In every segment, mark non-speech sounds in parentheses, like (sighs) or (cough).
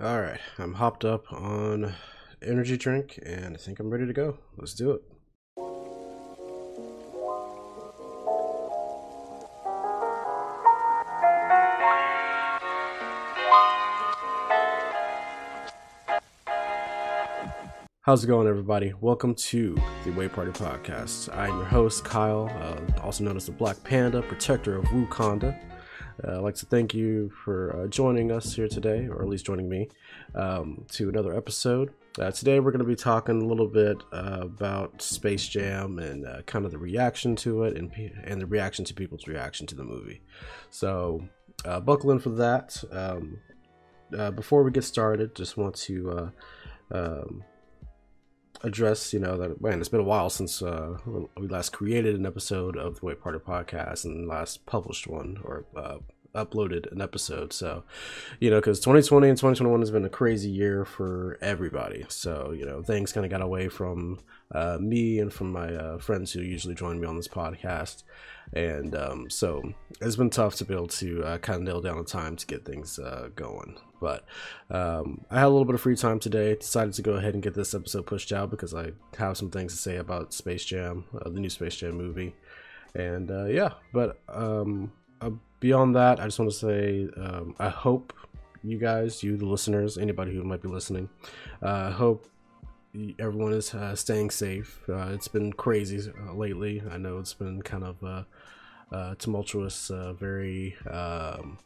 All right, I'm hopped up on energy drink and I think I'm ready to go. Let's do it. How's it going, everybody? Welcome to the Way Party Podcast. I'm your host, Kyle, uh, also known as the Black Panda, protector of Wakanda. Uh, I'd like to thank you for uh, joining us here today, or at least joining me, um, to another episode. Uh, today, we're going to be talking a little bit uh, about Space Jam and uh, kind of the reaction to it, and and the reaction to people's reaction to the movie. So, uh, buckle in for that. Um, before we get started, just want to um, address, you know, that man, it's been a while since uh, we last created an episode of the Way Party podcast and last published one or uh, uploaded an episode. So, you know, because 2020 and 2021 has been a crazy year for everybody. So, you know, things kind of got away from uh, me and from my uh, friends who usually join me on this podcast. And um, so it's been tough to be able to uh, kind of nail down the time to get things uh, going. But um, I had a little bit of free time today. Decided to go ahead and get this episode pushed out because I have some things to say about Space Jam, uh, the new Space Jam movie. And uh, yeah, but um, uh, beyond that, I just want to say um, I hope you guys, you the listeners, anybody who might be listening, I uh, hope everyone is uh, staying safe. Uh, it's been crazy uh, lately. I know it's been kind of uh, uh, tumultuous, very um,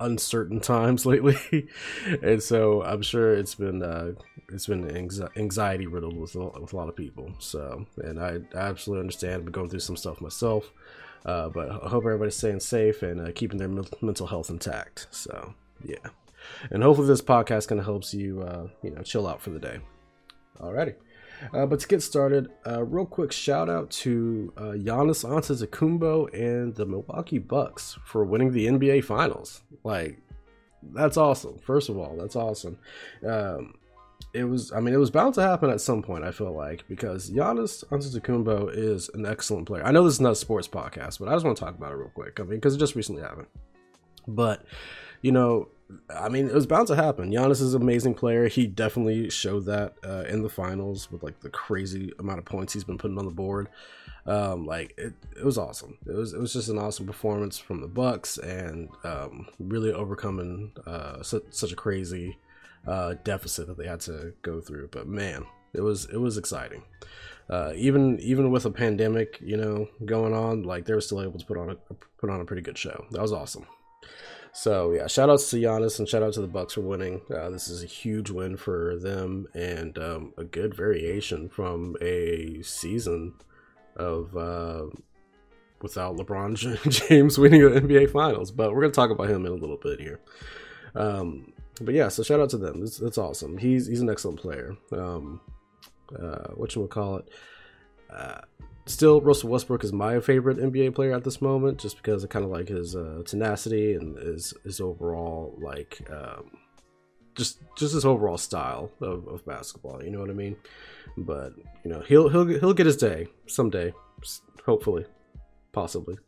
uncertain times (laughs) lately, and so I'm sure it's been uh, it's been anxiety riddled with with a lot of people. So, and I, absolutely understand. I've going through some stuff myself, uh, but I hope everybody's staying safe and uh, keeping their mental health intact. So, yeah, and hopefully this podcast kind of helps you uh, you know chill out for the day. Alrighty. Uh, but to get started, uh, real quick shout out to uh, Giannis Antetokounmpo and the Milwaukee Bucks for winning the NBA Finals. Like, that's awesome. First of all, that's awesome. Um, it was, I mean, it was bound to happen at some point. I feel like because Giannis Antetokounmpo is an excellent player. I know this is not a sports podcast, but I just want to talk about it real quick. I mean, because it just recently happened. But you know, I mean, it was bound to happen. Giannis is an amazing player. He definitely showed that uh, in the finals with like the crazy amount of points he's been putting on the board. Um, like it, it was awesome. It was it was just an awesome performance from the Bucks and um, really overcoming uh, such, a crazy uh, deficit that they had to go through. But man, it was it was exciting. Uh, even even with a pandemic, you know, going on, like they were still able to put on a put on a pretty good show. That was awesome. So yeah, shout outs to Giannis and shout out to the Bucks for winning. Uh, this is a huge win for them and um, a good variation from a season of uh, without LeBron (laughs) James winning the NBA Finals. But we're gonna talk about him in a little bit here. Um, but yeah, so shout out to them. It's awesome. He's he's an excellent player. Um, uh, what you would call it? Uh, still Russell Westbrook is my favorite NBA player at this moment, just because I kind of like his uh, tenacity and his his overall like um, just just his overall style of, of basketball. You know what I mean? But you know he'll he'll he'll get his day someday, hopefully, possibly.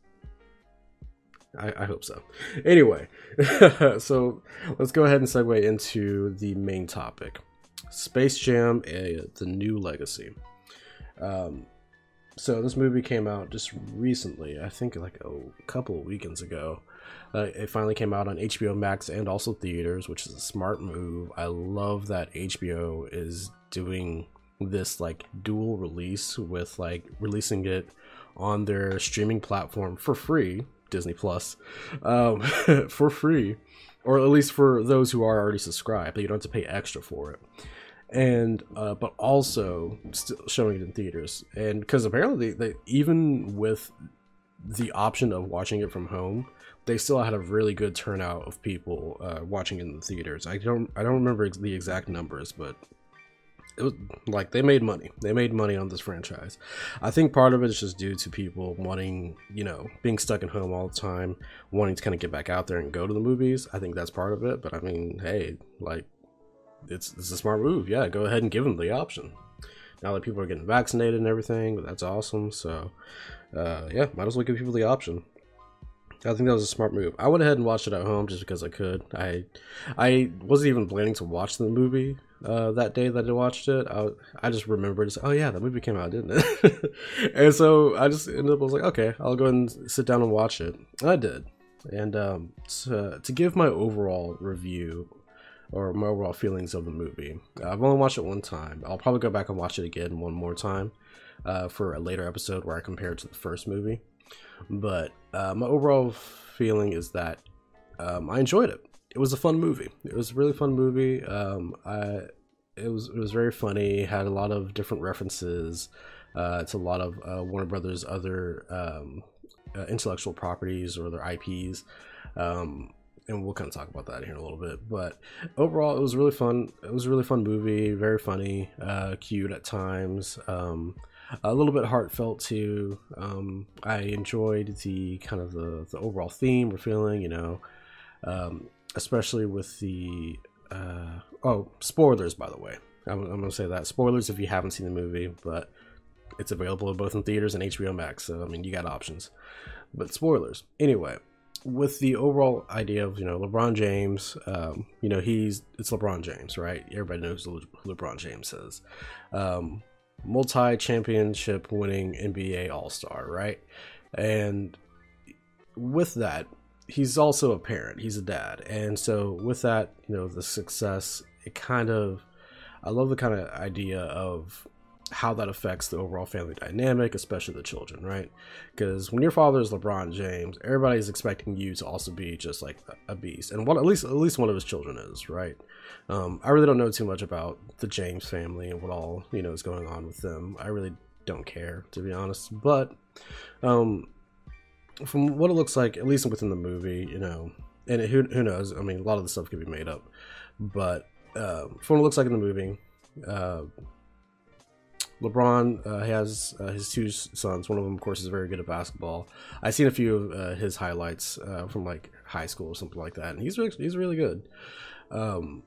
I, I hope so. Anyway, (laughs) so let's go ahead and segue into the main topic: Space Jam: a, The New Legacy. Um, so this movie came out just recently i think like a couple of weekends ago. Uh, it finally came out on hbo max and also theaters which is a smart move. I love that hbo is doing this like dual release with like releasing it on their streaming platform for free disney plus um, (laughs) for free or at least for those who are already subscribed you don't have to pay extra for it and uh, but also still showing it in theaters. And because apparently they, they, even with the option of watching it from home they still had a really good turnout of people uh, watching in the theaters. I don't i don't remember the exact numbers but it was like they made money. They made money on this franchise. I think part of it is just due to people wanting you know being stuck at home all the time wanting to kind of get back out there and go to the movies. I think that's part of it but i mean hey like it's it's a smart move. Yeah, go ahead and give them the option. Now that people are getting vaccinated and everything, that's awesome. So, uh, yeah, might as well give people the option. I think that was a smart move. I went ahead and watched it at home just because I could. I I wasn't even planning to watch the movie uh, that day that I watched it. I, I just remembered, oh yeah, the movie came out, didn't it? (laughs) and so I just ended up, I was like, okay, I'll go and sit down and watch it. And I did. And um, to, to give my overall review or my overall feelings of the movie, I've only watched it one time. I'll probably go back and watch it again one more time uh, for a later episode where I compare it to the first movie. But uh, my overall feeling is that um, I enjoyed it. It was a fun movie. It was a really fun movie. Um, I it was it was very funny. Had a lot of different references uh, a lot of uh, Warner Brothers other um, uh, intellectual properties or their IPs. Um, and we'll kind of talk about that here in a little bit. But overall, it was really fun. It was a really fun movie, very funny, uh, cute at times. Um, a little bit heartfelt too. Um, I enjoyed the kind of the, the overall theme we're feeling, you know, um, especially with the uh, oh spoilers by the way. I'm, I'm, gonna say that spoilers if you haven't seen the movie, but it's available both in theaters and HBO Max. So I mean, you got options. But spoilers anyway. With the overall idea of you know LeBron James, um, you know he's it's LeBron James, right? Everybody knows who LeBron James is. Um, multi championship winning NBA All Star, right? And with that, he's also a parent, he's a dad. And so, with that, you know, the success, it kind of, I love the kind of idea of how that affects the overall family dynamic, especially the children, right? Because when your father is LeBron James, everybody's expecting you to also be just like a beast, and one at least at least one of his children is, right? Um, I really don't know too much about the James family and what all you know is going on with them. I really don't care to be honest, but um, from what it looks like, at least within the movie, you know, and it, who who knows? I mean, a lot of the stuff could be made up, but uh, from what it looks like in the movie. Uh, LeBron uh, has uh, his two sons. One of them, of course, is very good at basketball. I've seen a few of uh, his highlights uh, from like high school or something like that, and he's really, he's really good. Um,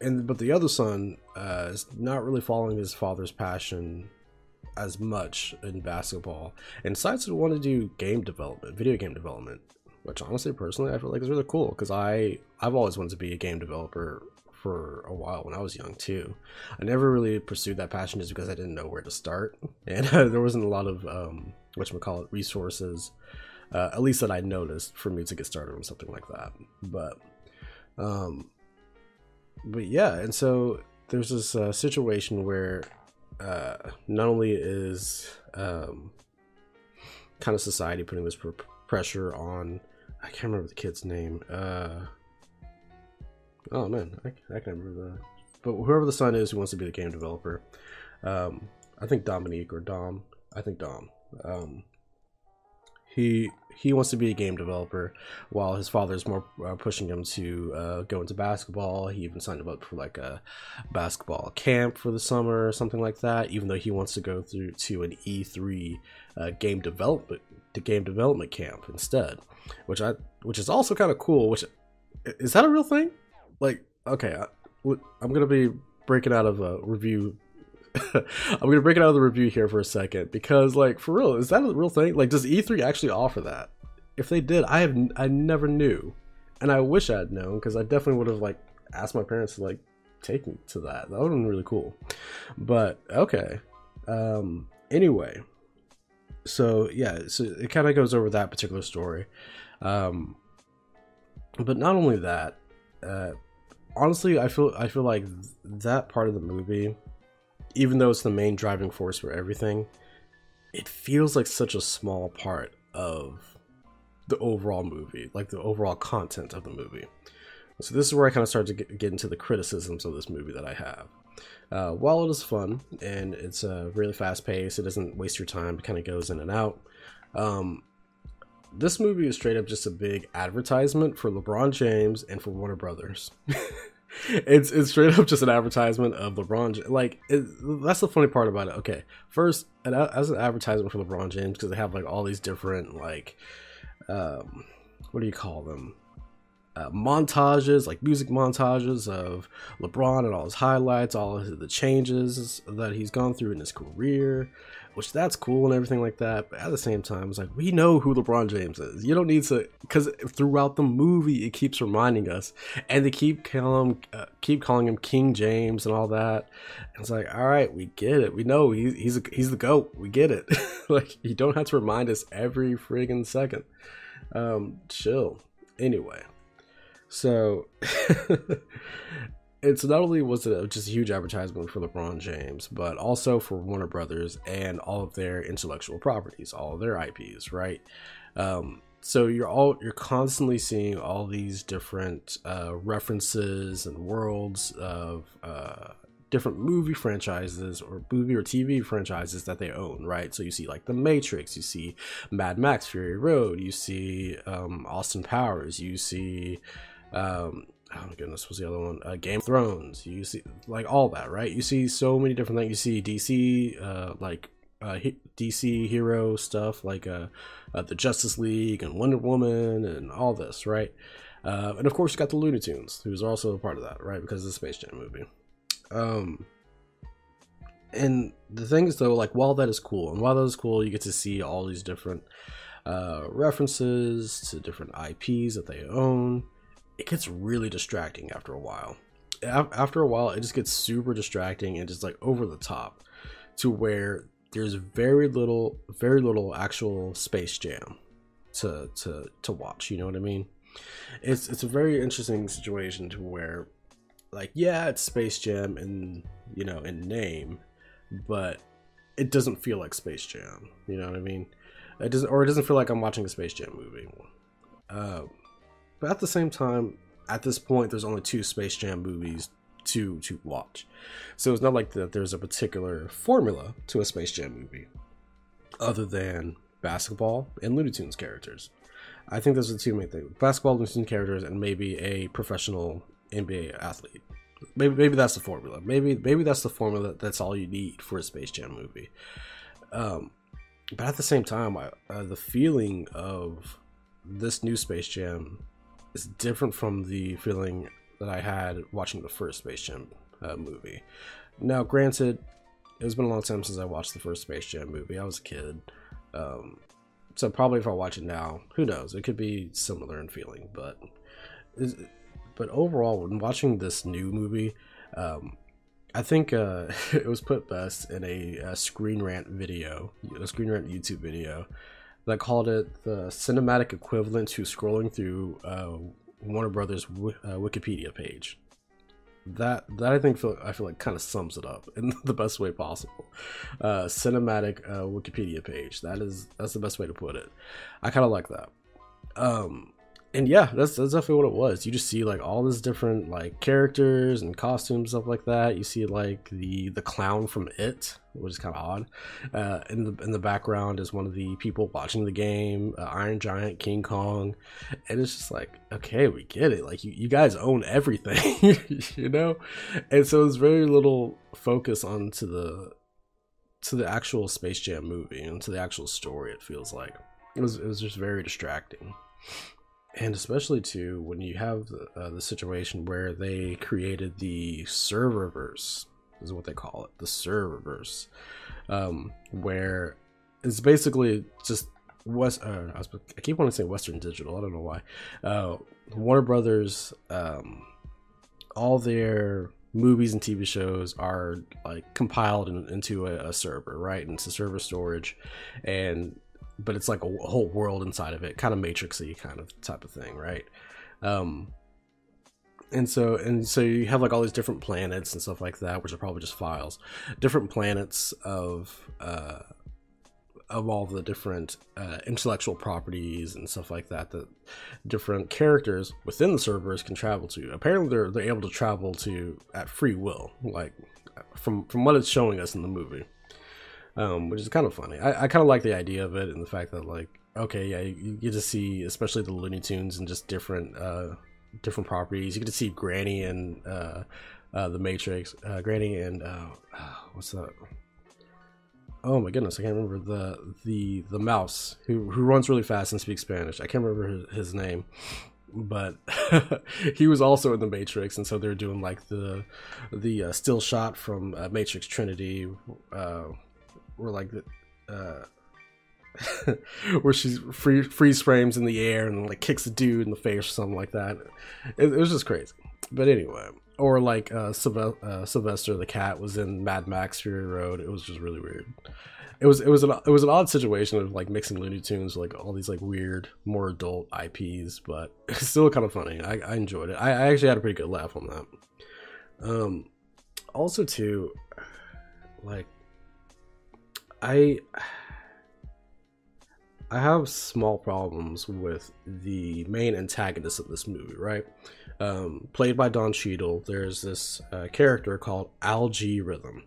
and but the other son uh, is not really following his father's passion as much in basketball, and decides to want to do game development, video game development. Which honestly, personally, I feel like is really cool because I I've always wanted to be a game developer for a while when I was young too. I never really pursued that passion just because I didn't know where to start, (laughs) and (laughs) there wasn't a lot of um, what call it resources, uh, at least that I noticed for me to get started on something like that. But, um, but yeah, and so there's this uh, situation where uh, not only is um, kind of society putting this pr- pressure on, I can't remember the kid's name. Uh, Oh man, I, I can remember that. But whoever the son is who wants to be the game developer, um, I think Dominique or Dom. I think Dom. Um, he he wants to be a game developer, while his father is more uh, pushing him to uh, go into basketball. He even signed up for like a basketball camp for the summer or something like that. Even though he wants to go through to an E three uh, game development game development camp instead, which I which is also kind of cool. Which is that a real thing? Like okay, I, I'm gonna be breaking out of a review. (laughs) I'm gonna break it out of the review here for a second because, like, for real, is that a real thing? Like, does E3 actually offer that? If they did, I have I never knew, and I wish I had known because I definitely would have like asked my parents to like take me to that. That would have been really cool. But okay. Um. Anyway, so yeah, so it kind of goes over that particular story. Um. But not only that, uh, honestly, I feel I feel like that part of the movie, even though it's the main driving force for everything, it feels like such a small part of the overall movie, like the overall content of the movie. So this is where I kind of start to get, get into the criticisms of this movie that I have. Uh, while it is fun and it's uh, really fast paced, it doesn't waste your time. It kind of goes in and out. Um, this movie is straight up just a big advertisement for LeBron James and for Warner Brothers. (laughs) it's it's straight up just an advertisement of LeBron. Like it, that's the funny part about it. Okay, first as an advertisement for LeBron James because they have like all these different like um, what do you call them? uh, montages, like music montages of LeBron and all his highlights, all of the changes that he's gone through in his career, which that's cool and everything like that. But at the same time, it's like we know who LeBron James is. You don't need to, because throughout the movie, it keeps reminding us, and they keep calling him, uh, keep calling him King James and all that. And it's like, all right, we get it. We know he, he's a, he's the goat. We get it. (laughs) like you don't have to remind us every friggin' second. Um, chill. Anyway, so (laughs) it's not only was it just a huge advertisement for LeBron James, but also for Warner Brothers and all of their intellectual properties, all of their IPs, right? Um, so you're all you're constantly seeing all these different uh, references and worlds of uh, different movie franchises or movie or TV franchises that they own, right? So you see like The Matrix, you see Mad Max Fury Road, you see um, Austin Powers, you see um, oh my goodness, what's the other one? Uh, Game of Thrones. You see, like all that, right? You see so many different things. You see DC, uh, like uh, DC hero stuff, like uh, uh, the Justice League and Wonder Woman and all this, right? Uh, and of course, you got the Looney Tunes, who's also a part of that, right? Because of the Space Jam movie. Um, and the thing is, though, like while that is cool, and while that is cool, you get to see all these different uh, references to different IPs that they own it gets really distracting after a while. After a while, it just gets super distracting and just like over the top to where there's very little, very little actual Space Jam to to to watch. You know what I mean? It's it's a very interesting situation to where, like, yeah, it's Space Jam in you know in name, but it doesn't feel like Space Jam. You know what I mean? It doesn't, or it doesn't feel like I'm watching a Space Jam movie. Uh, but at the same time, at this point, there's only two Space Jam movies to to watch, so it's not like that. There's a particular formula to a Space Jam movie, other than basketball and Looney Tunes characters. I think those are the two main things: basketball, Looney Tunes characters, and maybe a professional NBA athlete. Maybe maybe that's the formula. Maybe maybe that's the formula. That's all you need for a Space Jam movie. Um, but at the same time, I, uh, the feeling of this new Space Jam is different from the feeling that I had watching the first Space Jam uh, movie. Now, granted, it's been a long time since I watched the first Space Jam movie. I was a kid. Um, so probably if I watch it now, who knows? It could be similar in feeling, but but overall, when watching this new movie, um, I think uh, (laughs) it was put best in a, a, Screen Rant video, a Screen Rant YouTube video, that called it the cinematic equivalent to scrolling through uh, Warner Brothers w- uh, Wikipedia page. That that I think feel, I feel like kind of sums it up (laughs) in the best way possible. Uh, cinematic uh, Wikipedia page. That is that's the best way to put it. I kind of like that. Um, and yeah, that's that's definitely what it was. You just see like all these different like characters and costumes, stuff like that. You see like the the clown from It, which is kind of odd. Uh, in the in the background is one of the people watching the game, uh, Iron Giant, King Kong, and it's just like, okay, we get it. Like you, you guys own everything, (laughs) you know. And so there's very little focus onto the to the actual Space Jam movie and to the actual story. It feels like it was it was just very distracting and especially too when you have the, uh, the situation where they created the serververse is what they call it the serververse um, where it's basically just west uh, I, was, I, keep wanting to say western digital i don't know why uh, warner brothers um, all their movies and tv shows are like compiled in, into a, a server right into server storage and but it's like a, whole world inside of it, kind of matrixy kind of type of thing, right? Um, and so and so you have like all these different planets and stuff like that, which are probably just files, different planets of uh, of all the different uh, intellectual properties and stuff like that that different characters within the servers can travel to. Apparently, they're they're able to travel to at free will, like from from what it's showing us in the movie um, which is kind of funny. I, I kind of like the idea of it and the fact that like, okay, yeah, you, get to see especially the Looney Tunes and just different uh, different properties. You get to see Granny and uh, uh, the Matrix, uh, Granny and uh, (sighs) what's that? Oh my goodness, I can't remember the the the mouse who who runs really fast and speaks Spanish. I can't remember his, his name. but (laughs) he was also in the Matrix, and so they're doing like the the uh, still shot from Matrix Trinity, where like. Uh, (laughs) where she free, freeze frames in the air and like kicks a dude in the face or something like that. It, it was just crazy. But anyway, or like uh, uh, Sylvester the cat was in Mad Max Fury Road. It was just really weird it was it was an it was an odd situation of like mixing Looney Tunes like all these like weird more adult IPs, but (laughs) still kind of funny. I, I enjoyed it. I, I actually had a pretty good laugh on that. Um, also too, like I I have small problems with the main antagonist of this movie, right? Um, played by Don Cheadle. There's this uh, character called Al-G-Rhythm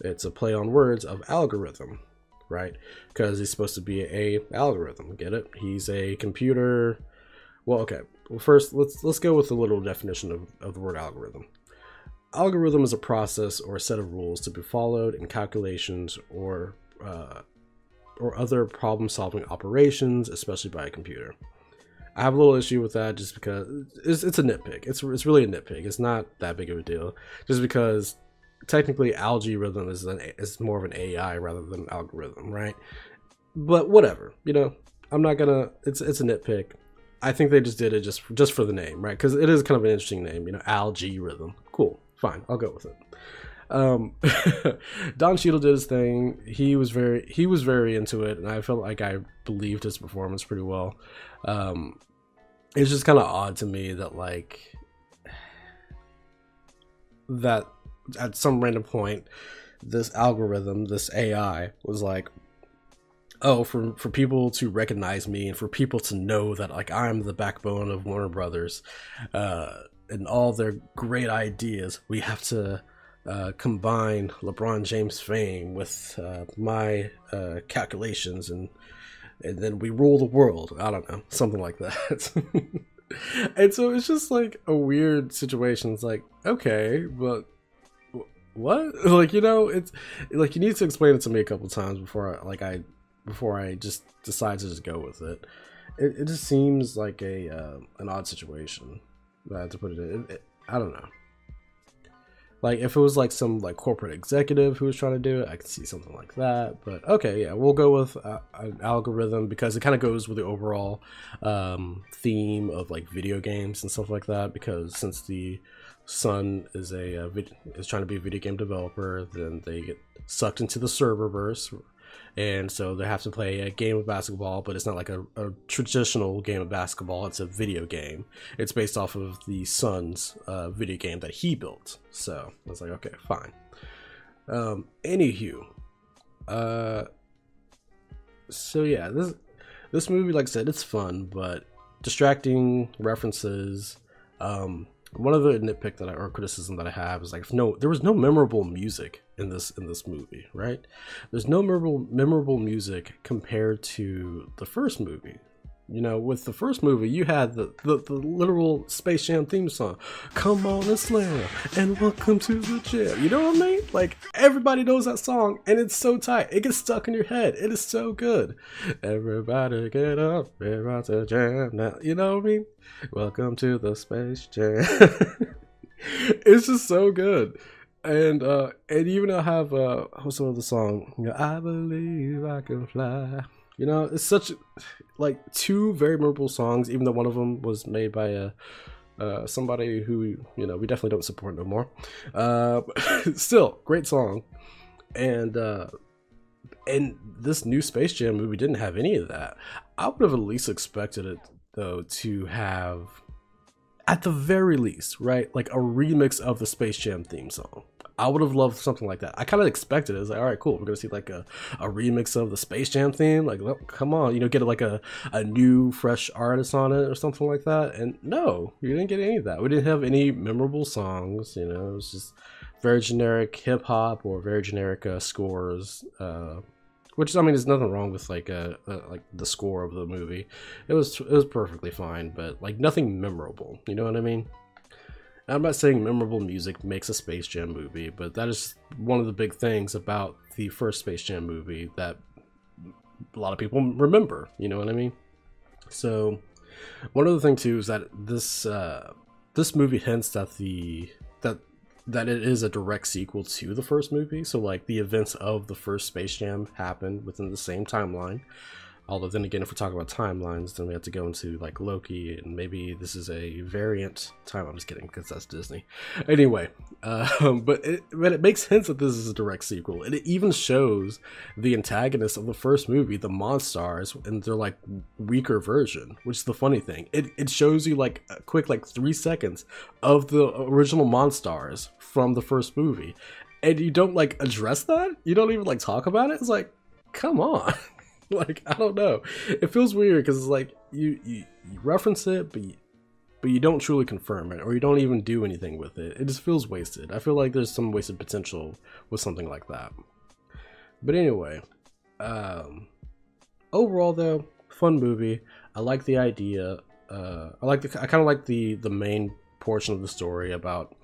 it's a play on words of algorithm, right? Because he's supposed to be a algorithm. Get it? He's a computer. Well, okay. Well, first let's let's go with a little definition of, of the word algorithm. Algorithm is a process or a set of rules to be followed in calculations or uh, or other problem-solving operations, especially by a computer. I have a little issue with that just because it's, it's a nitpick. It's it's really a nitpick. It's not that big of a deal. Just because technically Al-G-Rhythm is an is more of an AI rather than an algorithm, right? But whatever, you know, I'm not gonna. It's it's a nitpick. I think they just did it just just for the name, right? Because it is kind of an interesting name, you know, Al-G-Rhythm. Cool, fine, I'll go with it. Um, (laughs) Don Cheadle did his thing. He was very he was very into it, and I felt like I believed his performance pretty well. Um, it's just kind of odd to me that like that at some random point, this algorithm, this AI, was like, oh, for for people to recognize me and for people to know that like I'm the backbone of Warner Brothers, uh, and all their great ideas, we have to. Uh, combine LeBron James fame with uh, my uh, calculations, and and then we rule the world. I don't know, something like that. (laughs) and so it's just like a weird situation. It's like okay, but what? (laughs) Like you know, it's like you need to explain it to me a couple times before I, like I before I just decide to just go with it. It, it just seems like a uh, an odd situation. Uh, to put it in, it, it, I don't know. Like if it was like some like corporate executive who was trying to do it, I could see something like that. But okay, yeah, we'll go with uh, an algorithm because it kind of goes with the overall um, theme of like video games and stuff like that. Because since the son is a uh, vid- is trying to be a video game developer, then they get sucked into the serververse, and so they have to play a game of basketball, but it's not like a, a traditional game of basketball. It's a video game. It's based off of the son's uh, video game that he built. So I was like, okay, fine. Um, anywho, uh, so yeah, this this movie, like I said, it's fun, but distracting references. Um, one of the nitpick that I or criticism that I have is like no there was no memorable music in this in this movie, right? There's no memorable memorable music compared to the first movie. You know, with the first movie, you had the, the, the literal Space Jam theme song. Come on and slam, and welcome to the jam. You know what I mean? Like, everybody knows that song, and it's so tight. It gets stuck in your head. It is so good. Everybody get up, about to jam now. You know what I mean? Welcome to the Space Jam. (laughs) it's just so good. And uh and even I have uh what's the song? I believe I can fly. You know, it's such like two very memorable songs, even though one of them was made by a uh, somebody who you know we definitely don't support no more. Uh, (laughs) still, great song, and uh, and this new Space Jam movie didn't have any of that. I would have at least expected it though to have, at the very least, right, like a remix of the Space Jam theme song. I would have loved something like that. I kind of expected it. It's like, all right, cool. We're gonna see like a, a remix of the Space Jam theme. Like, look, come on, you know, get like a, a new fresh artist on it or something like that. And no, you didn't get any of that. We didn't have any memorable songs. You know, it was just very generic hip hop or very generic uh, scores. Uh, which I mean, there's nothing wrong with like uh, uh, like the score of the movie. It was it was perfectly fine, but like nothing memorable. You know what I mean? I'm not saying memorable music makes a Space Jam movie, but that is one of the big things about the first Space Jam movie that a lot of people remember. You know what I mean? So, One other thing too is that this uh, this movie hints that the that that it is a direct sequel to the first movie. So like the events of the first Space Jam happened within the same timeline. Although then again, if we're talking about timelines, then we have to go into like Loki, and maybe this is a variant time. I'm just kidding because that's Disney. Anyway, um, (laughs) but it, but it makes sense that this is a direct sequel, and it even shows the antagonists of the first movie, the Monstars, and their like weaker version. Which is the funny thing. It it shows you like a quick like three seconds of the original Monstars from the first movie, and you don't like address that. You don't even like talk about it. It's like, come on. (laughs) (laughs) like I don't know. It feels weird because it's like you, you you reference it, but you, but you don't truly confirm it, or you don't even do anything with it. It just feels wasted. I feel like there's some wasted potential with something like that. But anyway, um, overall though, fun movie. I like the idea. Uh, I like the I kind of like the the main portion of the story about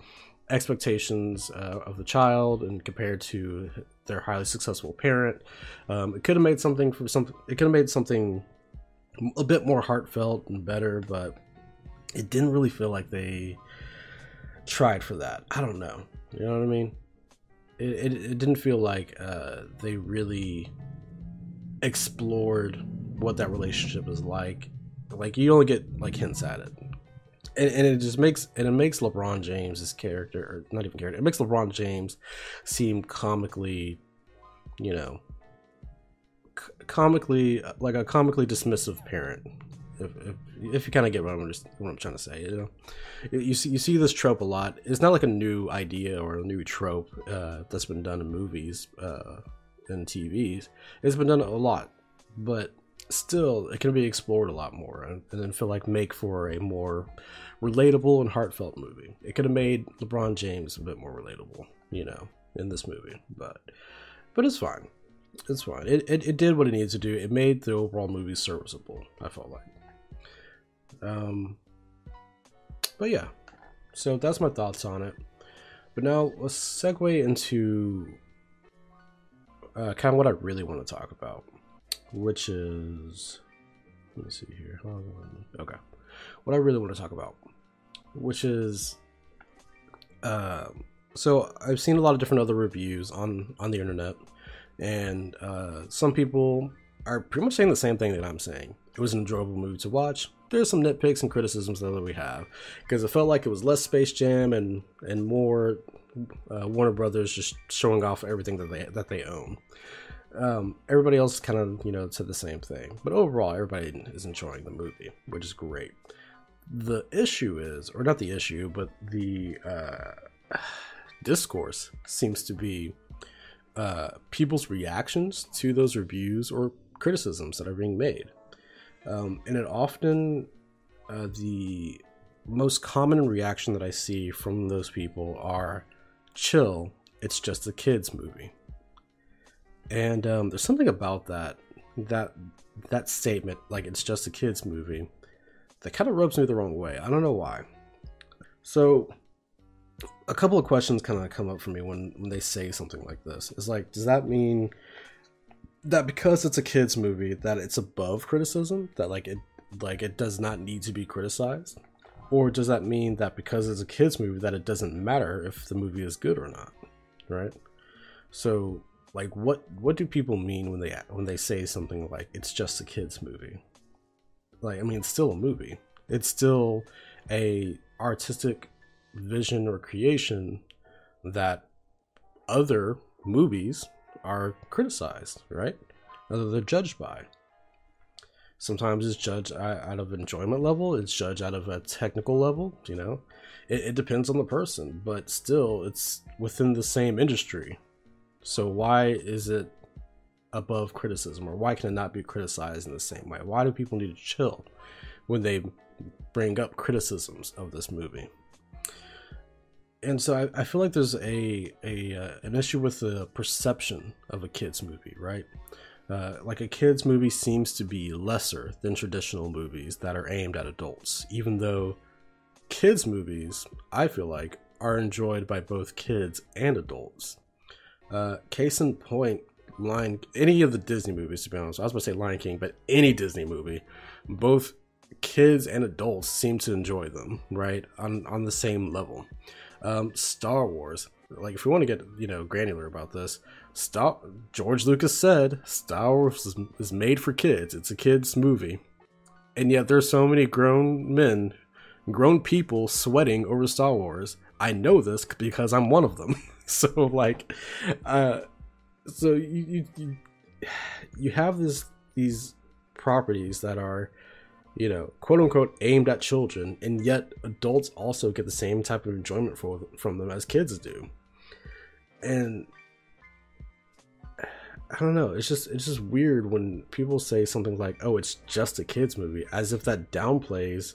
expectations uh, of the child and compared to their highly successful parent. Um, it could have made something from some. It could have made something a bit more heartfelt and better, but it didn't really feel like they tried for that. I don't know. You know what I mean? It it, it didn't feel like uh, they really explored what that relationship is like. Like you only get like hints at it and, and, it just makes and it makes LeBron James's character, or not even character, it makes LeBron James seem comically, you know, comically like a comically dismissive parent. If, if, if you kind of get what I'm just what I'm trying to say, you know, you see you see this trope a lot. It's not like a new idea or a new trope uh, that's been done in movies uh, and TVs. It's been done a lot, but still it can be explored a lot more and, then feel like make for a more relatable and heartfelt movie. It could have made lebron james a bit more relatable you know in this movie but but it's fine. It's fine. It, it, it did what it needed to do. It made the overall movie serviceable i felt like. Um but yeah. So that's my thoughts on it. But now let's segue into uh, kind of what i really want to talk about which is let me see here. Okay, what I really want to talk about, which is, uh, so I've seen a lot of different other reviews on on the internet, and uh, some people are pretty much saying the same thing that I'm saying. It was an enjoyable movie to watch. There's some nitpicks and criticisms though that we have because it felt like it was less Space Jam and and more uh, Warner Brothers just showing off everything that they that they own. Um, everybody else kind of, you know, said the same thing. But overall, everybody is enjoying the movie, which is great. The issue is, or not the issue, but the uh, (sighs) discourse seems to be uh, people's reactions to those reviews or criticisms that are being made. Um, and it often, uh, the most common reaction that I see from those people are chill, it's just a kid's movie and um, there's something about that that that statement, like it's just a kids movie, that kind of rubs me the wrong way. I don't know why. So, a couple of questions kind of come up for me when when they say something like this. Is like, does that mean that because it's a kids movie that it's above criticism? That like it like it does not need to be criticized? Or does that mean that because it's a kids movie that it doesn't matter if the movie is good or not? Right? So like what what do people mean when they when they say something like it's just a kids movie like i mean it's still a movie. It's still a artistic vision or creation that other movies are criticized right? Or they're judged by. Sometimes it's judged out of enjoyment level it's judged out of a technical level you know? It, it depends on the person but still it's within the same industry so why is it above criticism, or why can it not be criticized in the same way? Why do people need to chill when they bring up criticisms of this movie? And so I, I feel like there's a a uh, an issue with the perception of a kids movie, right? Uh, like a kids movie seems to be lesser than traditional movies that are aimed at adults, even though kids movies, I feel like, are enjoyed by both kids and adults. Uh, case in point, Lion any of the Disney movies, to be honest. I was going to say Lion King, but any Disney movie, both kids and adults seem to enjoy them, right? On on the same level. Um, Star Wars, like if we want to get you know granular about this, Star George Lucas said Star Wars is, is made for kids. It's a kids movie, and yet there's so many grown men, grown people sweating over Star Wars. I know this because I'm one of them. (laughs) (laughs) so like, uh, so you you you, have this these properties that are you know, quote unquote, aimed at children, and yet adults also get the same type of enjoyment for, from them as kids do. And I don't know, it's just it's just weird when people say something like, "Oh, it's just a kids movie," as if that downplays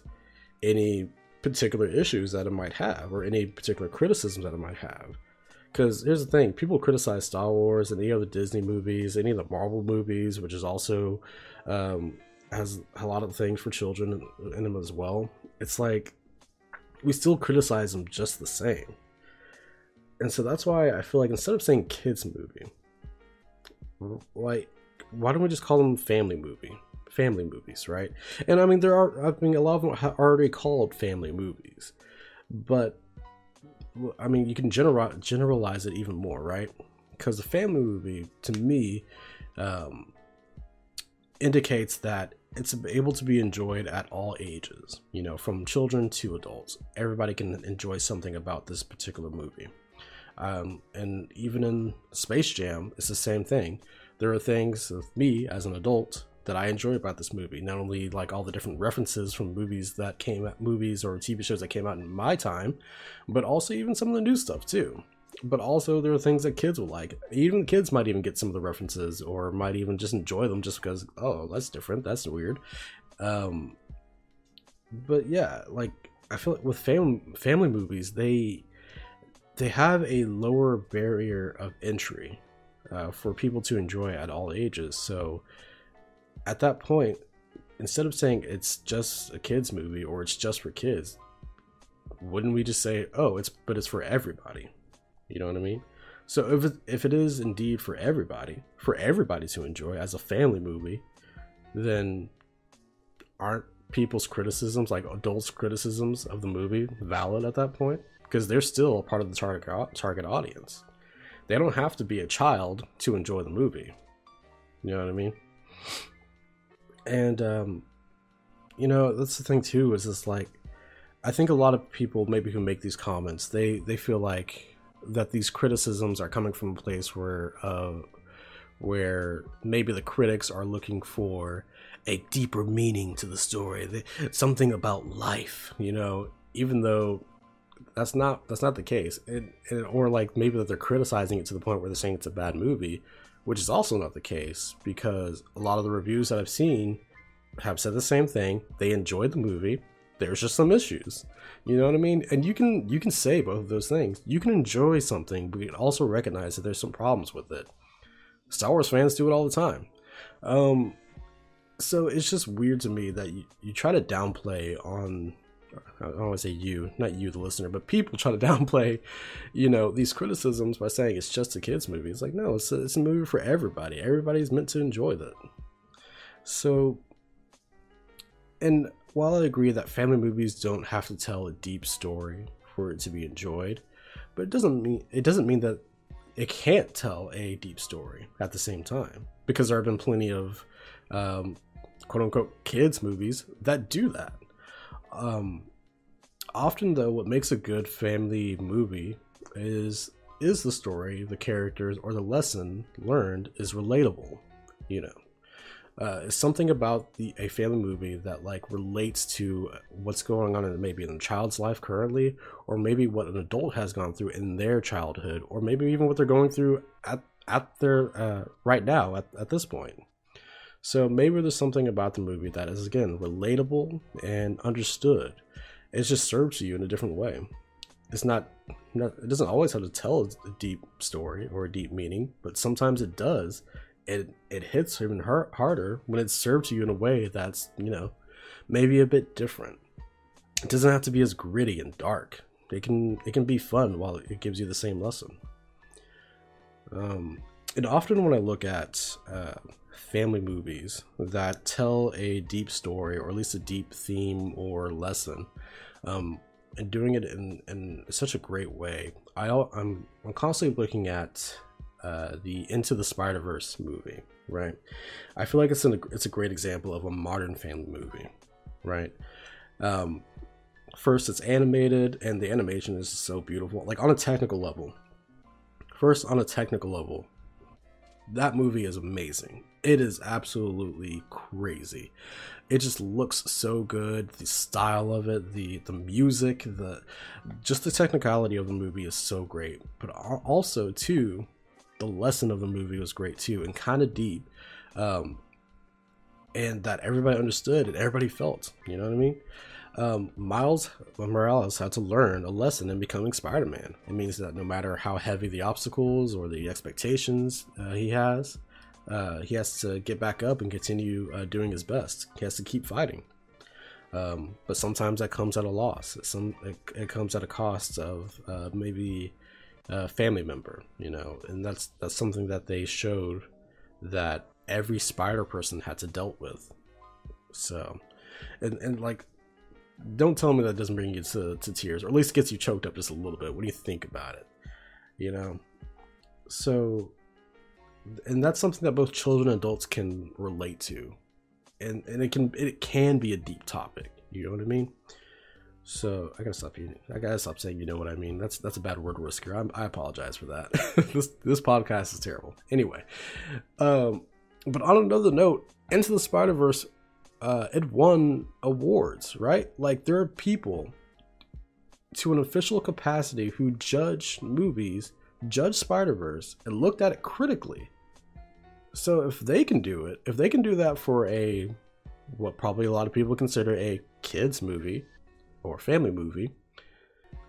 any particular issues that it might have or any particular criticisms that it might have. Because here's the thing: people criticize Star Wars and any other Disney movies, any of the Marvel movies, which is also um, has a lot of things for children in them as well. It's like we still criticize them just the same. And so that's why I feel like instead of saying kids movie, like why don't we just call them family movie? Family movies, right? And I mean there are I mean a lot of them are already called family movies. But I mean you can general generalize it even more, right? Because the family movie to me um, indicates that it's able to be enjoyed at all ages, you know, from children to adults. Everybody can enjoy something about this particular movie. Um, and even in Space Jam, it's the same thing. There are things of me as an adult that I enjoy about this movie. Not only like all the different references from movies that came out, movies or TV shows that came out in my time, but also even some of the new stuff too but also there are things that kids will like. Even kids might even get some of the references, or might even just enjoy them just because oh that's different, that's weird. Um, but yeah, like I feel like with family family movies, they they have a lower barrier of entry uh, for people to enjoy at all ages. So at that point, instead of saying it's just a kids movie or it's just for kids, wouldn't we just say, oh, it's but it's for everybody? You know what I mean? So if it, if it is indeed for everybody, for everybody to enjoy as a family movie, then aren't people's criticisms, like adults' criticisms of the movie, valid at that point? Because they're still a part of the target target audience. They don't have to be a child to enjoy the movie. You know what I mean? And um, you know that's the thing too. Is just like I think a lot of people maybe who make these comments, they they feel like that these criticisms are coming from a place where uh, where maybe the critics are looking for a deeper meaning to the story, something about life, you know, even though that's not that's not the case, it, it, or like maybe that they're criticizing it to the point where they're saying it's a bad movie, which is also not the case because a lot of the reviews that I've seen have said the same thing. They enjoyed the movie, there's just some issues. You know what I mean? And you can you can say both of those things. You can enjoy something, but you can also recognize that there's some problems with it. Star Wars fans do it all the time. Um, so it's just weird to me that you, you try to downplay on I don't want to say you, not you, the listener, but people try to (laughs) downplay, you know, these criticisms by saying it's just a kids' movie. It's like, no, it's a, it's a movie for everybody. Everybody's meant to enjoy that. So, and while I agree that family movies don't have to tell a deep story for it to be enjoyed, but it doesn't mean it doesn't mean that it can't tell a deep story at the same time because there have been plenty of um, quote unquote kids movies that do that. Um, often though, what makes a good family movie is is the story, the characters, or the lesson learned is relatable. You know, uh, something about the a family movie that like relates to what's going on in maybe in a child's life currently, or maybe what an adult has gone through in their childhood, or maybe even what they're going through at at their uh, right now at, at this point. So maybe there's something about the movie that is again relatable and understood. It just serves to you in a different way. It's not, not it doesn't always have to tell a deep story or a deep meaning, but sometimes it does it it hits even harder when it's served to you in a way that's you know maybe a bit different. It doesn't have to be as gritty and dark. It can it can be fun while it gives you the same lesson. Um, and often when I look at uh, family movies that tell a deep story or at least a deep theme or lesson, um, and doing it in, in such a great way, I, I'm, I'm constantly looking at uh, the Into the Spider Verse movie, right? I feel like it's an, it's a great example of a modern family movie, right? Um, first, it's animated, and the animation is so beautiful. Like on a technical level, first on a technical level, that movie is amazing. It is absolutely crazy. It just looks so good. The style of it, the the music, the just the technicality of the movie is so great. But also too, the lesson of the movie was great too, and kind of deep, um, and that everybody understood and everybody felt. You know what I mean? Um, Miles Morales had to learn a lesson in becoming Spider-Man. It means that no matter how heavy the obstacles or the expectations uh, he has, uh, he has to get back up and continue uh, doing his best. He has to keep fighting. Um, but sometimes that comes at a loss. Some it, it comes at a cost of uh, maybe a family member, you know, and that's that's something that they showed that every spider person had to dealt with. So, and and like don't tell me that doesn't bring you to, to tears, or at least gets you choked up just a little bit. What do you think about it? You know? So, and that's something that both children and adults can relate to. And, and it can it can be a deep topic. You know what I mean? So I gotta stop you. I gotta stop saying you know what I mean. That's that's a bad word whisker. I'm, i apologize for that. (laughs) this this podcast is terrible. Anyway, um, but on another note, Into the Spider Verse uh, it won awards, right? Like there are people to an official capacity who judge movies, judge Spider Verse, and looked at it critically. So if they can do it, if they can do that for a what probably a lot of people consider a kids movie or family movie,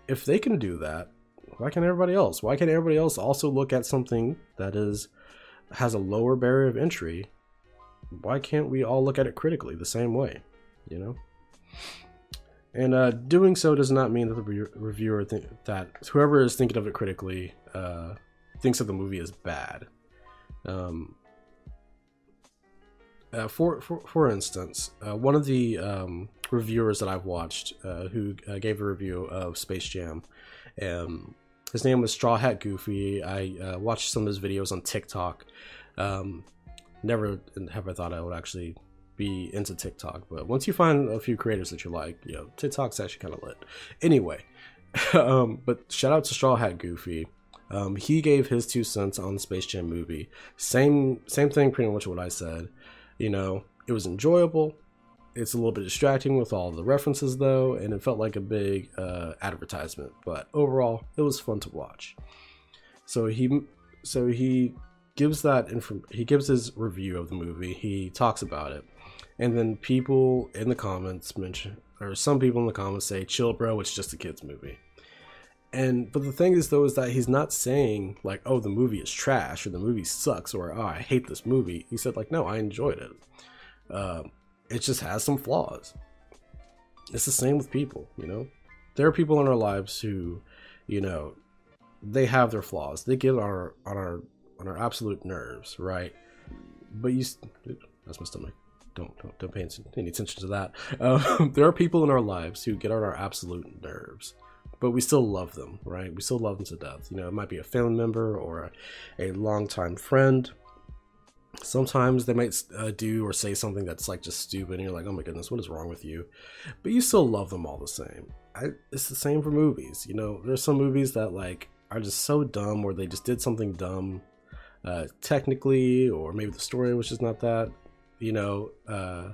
if they can do that, why can't everybody else? Why can't everybody else also look at something that is has a lower barrier of entry why can't we all look at it critically the same way? You know? And uh, doing so does not mean that the re- reviewer th- that whoever is thinking of it critically uh, thinks that the movie is bad. Um, uh, for, for for instance, uh, one of the um, reviewers that I've watched uh, who uh, gave a review of Space Jam, um, his name was Straw Hat Goofy. I watched some of his videos on TikTok. Um, never have I thought I would actually be into TikTok, but once you find a few creators that you like, you know, TikTok's actually kind of lit. Anyway, (laughs) um, but shout out to Straw Hat Goofy. Um, he gave his two cents on the Space Jam movie. Same same thing, pretty much what I said. You know, it was enjoyable. It's a little bit distracting with all the references though, and it felt like a big uh, advertisement. But overall, it was fun to watch. So he so he gives that inform he gives his review of the movie he talks about it. And then people in the comments mention or some people in the comments say chill bro it's just a kids movie. And but the thing is though is that he's not saying like oh the movie is trash or the movie sucks or oh i hate this movie. He said like no i enjoyed it. Uh, it just has some flaws. It's the same with people you know? There are people in our lives who you know they have their flaws. They get our on our on our absolute nerves, right? But you, that's my stomach. Don't don't, don't pay any attention to that. (laughs) Um, there are people in our lives who get on our absolute nerves, but we still love them, right? We still love them to death. You know, it might be a family member or a, a longtime friend. Sometimes they might uh, do or say something that's like just stupid, and you're like, "Oh my goodness, what is wrong with you?" But you still love them all the same. I, it's the same for movies. You know, there's some movies that like are just so dumb, or they just did something dumb uh, technically, or maybe the story was just not that, you know, uh,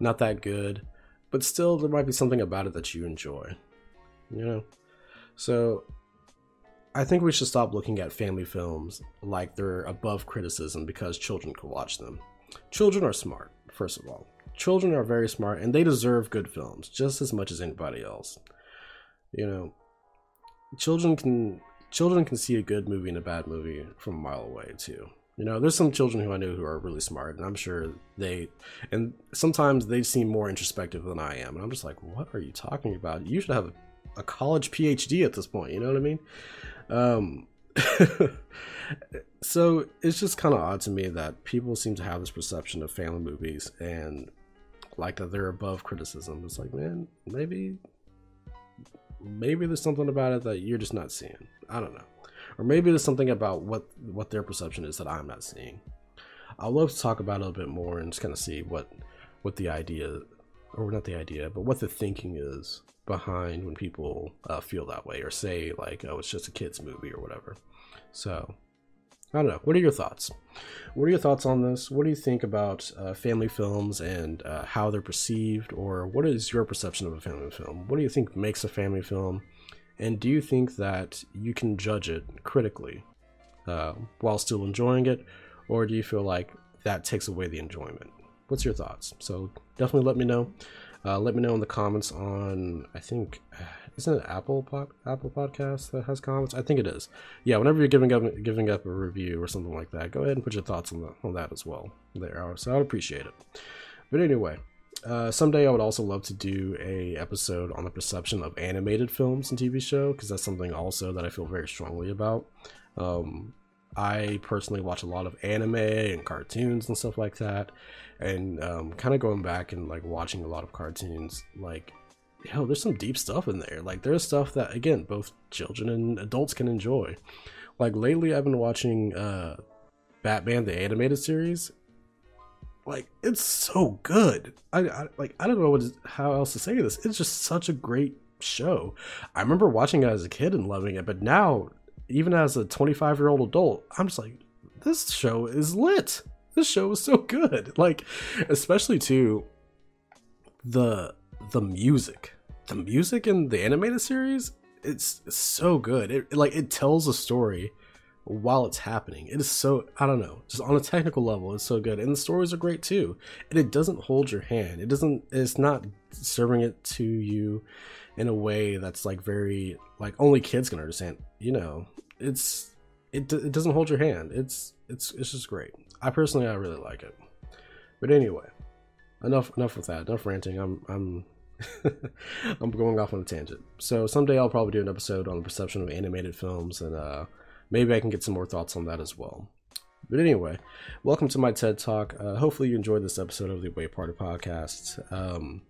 not that good. But still, there might be something about it that you enjoy, you know. So, I think we should stop looking at family films like they're above criticism because children can watch them. Children are smart, first of all. Children are very smart and they deserve good films just as much as anybody else. You know, children can children can see a good movie and a bad movie from a mile away too. You know, there's some children who I know who are really smart, and I'm sure they, and sometimes they seem more introspective than I am, and I'm just like, what are you talking about? You should have a, college PhD at this point. You know what I mean? Um, (laughs) so it's just kind of odd to me that people seem to have this perception of family movies and like that they're above criticism. It's like, man, maybe maybe there's something about it that you're just not seeing. I don't know. Or maybe there's something about what what their perception is that I'm not seeing. I'd love to talk about it a little bit more and just kind of see what what the idea or not the idea, but what the thinking is behind when people uh, feel that way or say like, oh, it's just a kids movie or whatever. So I don't know. What are your thoughts? What are your thoughts on this? What do you think about uh, family films and uh, how they're perceived, or what is your perception of a family film? What do you think makes a family film? And do you think that you can judge it critically uh, while still enjoying it, or do you feel like that takes away the enjoyment? What's your thoughts? So definitely let me know. Uh, let me know in the comments on I think isn't it Apple pod, Apple Podcast that has comments? I think it is. Yeah, whenever you're giving up giving up a review or something like that, go ahead and put your thoughts on, the, on that as well. There, so I'd appreciate it. But anyway, uh, someday I would also love to do a episode on the perception of animated films and TV show because that's something also that I feel very strongly about. Um, I personally watch a lot of anime and cartoons and stuff like that, and um, kind of going back and like watching a lot of cartoons, like yo, there's some deep stuff in there. Like there's stuff that again, both children and adults can enjoy. Like lately I've been watching uh Batman the animated series. Like it's so good. I, I like I don't know what how else to say this. It's just such a great show. I remember watching it as a kid and loving it, but now even as a 25 year old adult, I'm just like this show is lit. This show is so good. (laughs) Like especially to the the music the music in the animated series it's, so good it, like it tells a story while it's happening. It is so i don't know just on a technical level it's so good. And the stories are great too. And it doesn't hold your hand. It doesn't it's not serving it to you in a way that's like very like only kids can understand. You know it's it, it doesn't hold your hand. It's it's it's just great. I personally i really like it. But anyway enough enough with that. Enough ranting. I'm i'm (laughs) I'm going off on a tangent. So someday I'll probably do an episode on the perception of animated films, and uh, maybe I can get some more thoughts on that as well. But anyway, welcome to my TED Talk. Uh, hopefully you enjoyed this episode of the Away Party Podcast. Um,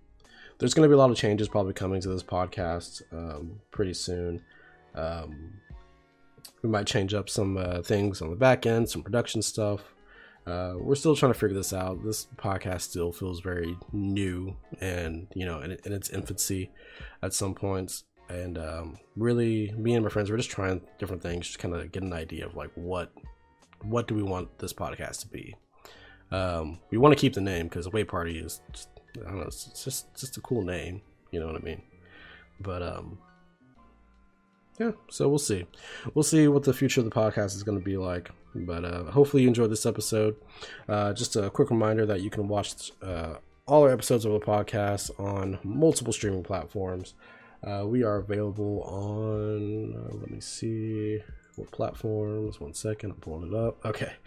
there's going to be a lot of changes probably coming to this podcast um, pretty soon. Um, we might change up some uh, things on the back end, some production stuff. Uh, we're still trying to figure this out. This podcast still feels very new and, you know, in, in its infancy at some points. And um, really, me and my friends, we're just trying different things, just kind of get an idea of like what what do we want this podcast to be. Um, we want to keep the name because Away Party is, just, I don't know, it's just just a cool name. You know what I mean? But um, yeah, so we'll see. We'll see what the future of the podcast is going to be like. But uh, hopefully you enjoyed this episode. Uh, just a quick reminder that you can watch uh, all our episodes of the podcast on multiple streaming platforms. Uh, we are available on, uh, let me see, what platforms? One second, I'm pulling it up. Okay. (laughs)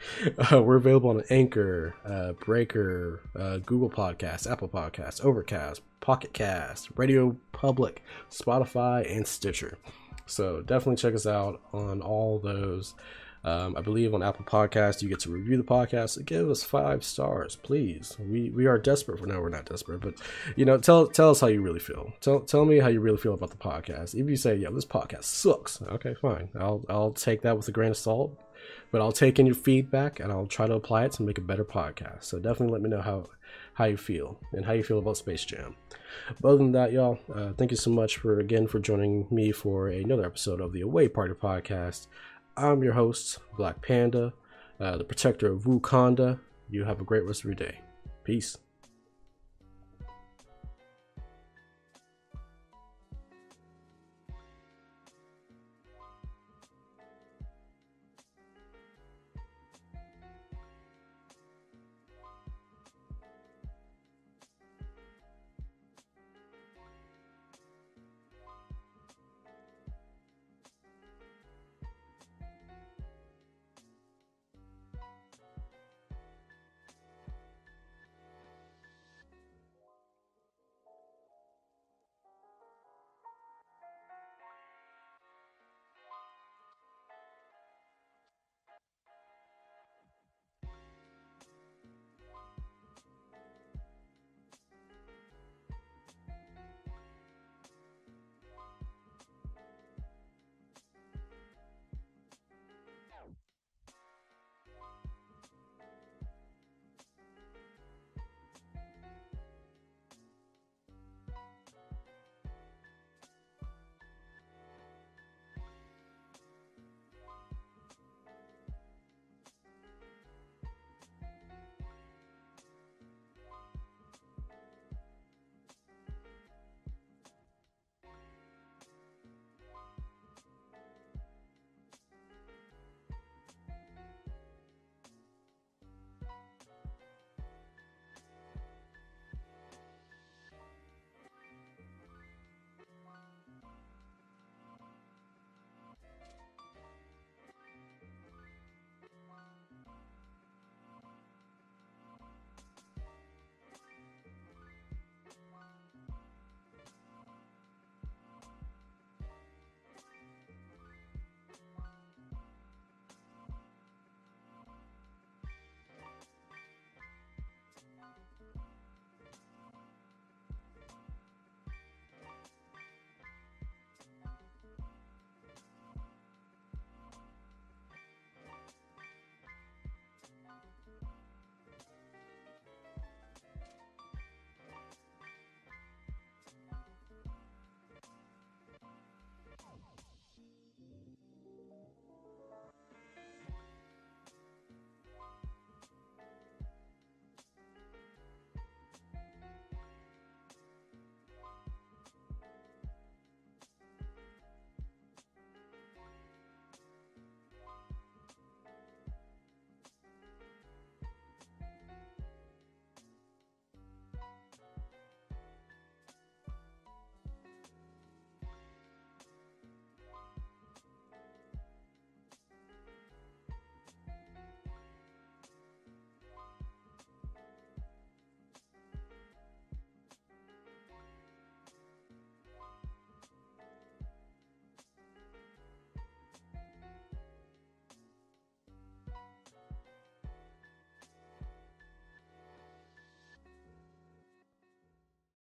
Uh, we're available on Anchor, Breaker, Google Podcasts, Apple Podcasts, Overcast, Pocket Cast, Radio Public, Spotify, and Stitcher. So definitely check us out on all those. Um, I believe on Apple Podcast, you get to review the podcast. Give us five stars, please. We we are desperate for now. We're not desperate, but you know, tell tell us how you really feel. Tell tell me how you really feel about the podcast. If you say, "Yeah, this podcast sucks," okay, fine. I'll I'll take that with a grain of salt, but I'll take in your feedback and I'll try to apply it to make a better podcast. So definitely let me know how how you feel and how you feel about Space Jam. But other than that, y'all, uh, thank you so much for again for joining me for another episode of the Away Party podcast. I'm your host, Black Panda, uh, the protector of Wakanda. You have a great rest of your day. Peace.